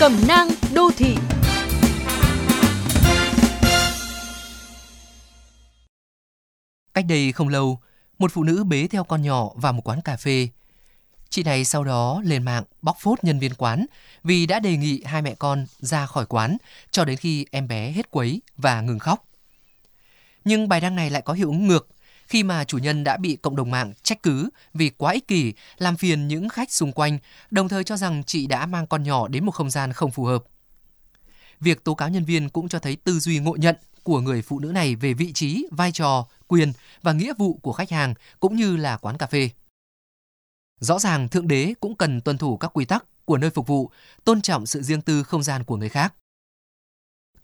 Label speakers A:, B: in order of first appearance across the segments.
A: Cẩm nang đô thị
B: Cách đây không lâu, một phụ nữ bế theo con nhỏ vào một quán cà phê. Chị này sau đó lên mạng bóc phốt nhân viên quán vì đã đề nghị hai mẹ con ra khỏi quán cho đến khi em bé hết quấy và ngừng khóc. Nhưng bài đăng này lại có hiệu ứng ngược khi mà chủ nhân đã bị cộng đồng mạng trách cứ vì quá ích kỷ, làm phiền những khách xung quanh, đồng thời cho rằng chị đã mang con nhỏ đến một không gian không phù hợp. Việc tố cáo nhân viên cũng cho thấy tư duy ngộ nhận của người phụ nữ này về vị trí, vai trò, quyền và nghĩa vụ của khách hàng cũng như là quán cà phê. Rõ ràng thượng đế cũng cần tuân thủ các quy tắc của nơi phục vụ, tôn trọng sự riêng tư không gian của người khác.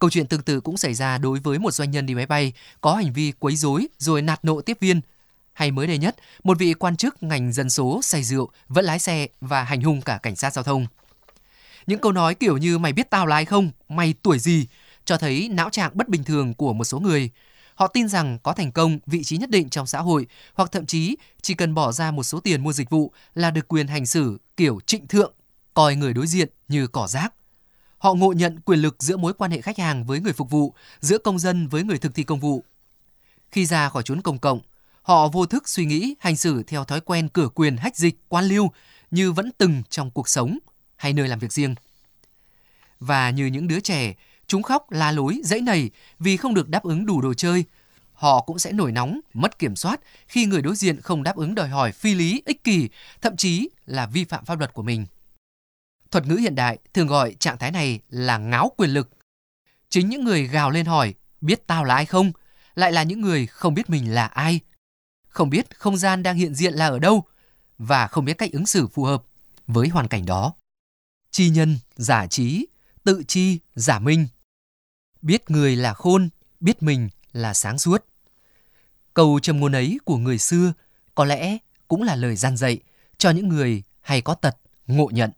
B: Câu chuyện tương tự cũng xảy ra đối với một doanh nhân đi máy bay có hành vi quấy rối rồi nạt nộ tiếp viên. Hay mới đây nhất, một vị quan chức ngành dân số say rượu vẫn lái xe và hành hung cả cảnh sát giao thông. Những câu nói kiểu như mày biết tao là ai không, mày tuổi gì, cho thấy não trạng bất bình thường của một số người. Họ tin rằng có thành công, vị trí nhất định trong xã hội hoặc thậm chí chỉ cần bỏ ra một số tiền mua dịch vụ là được quyền hành xử kiểu trịnh thượng, coi người đối diện như cỏ rác. Họ ngộ nhận quyền lực giữa mối quan hệ khách hàng với người phục vụ, giữa công dân với người thực thi công vụ. Khi ra khỏi chốn công cộng, họ vô thức suy nghĩ hành xử theo thói quen cửa quyền hách dịch quan liêu như vẫn từng trong cuộc sống hay nơi làm việc riêng. Và như những đứa trẻ, chúng khóc la lối dãy nầy vì không được đáp ứng đủ đồ chơi. Họ cũng sẽ nổi nóng, mất kiểm soát khi người đối diện không đáp ứng đòi hỏi phi lý, ích kỷ, thậm chí là vi phạm pháp luật của mình. Thuật ngữ hiện đại thường gọi trạng thái này là ngáo quyền lực. Chính những người gào lên hỏi biết tao là ai không lại là những người không biết mình là ai, không biết không gian đang hiện diện là ở đâu và không biết cách ứng xử phù hợp với hoàn cảnh đó. Chi nhân, giả trí, tự chi, giả minh. Biết người là khôn, biết mình là sáng suốt. Câu trầm ngôn ấy của người xưa có lẽ cũng là lời gian dạy cho những người hay có tật ngộ nhận.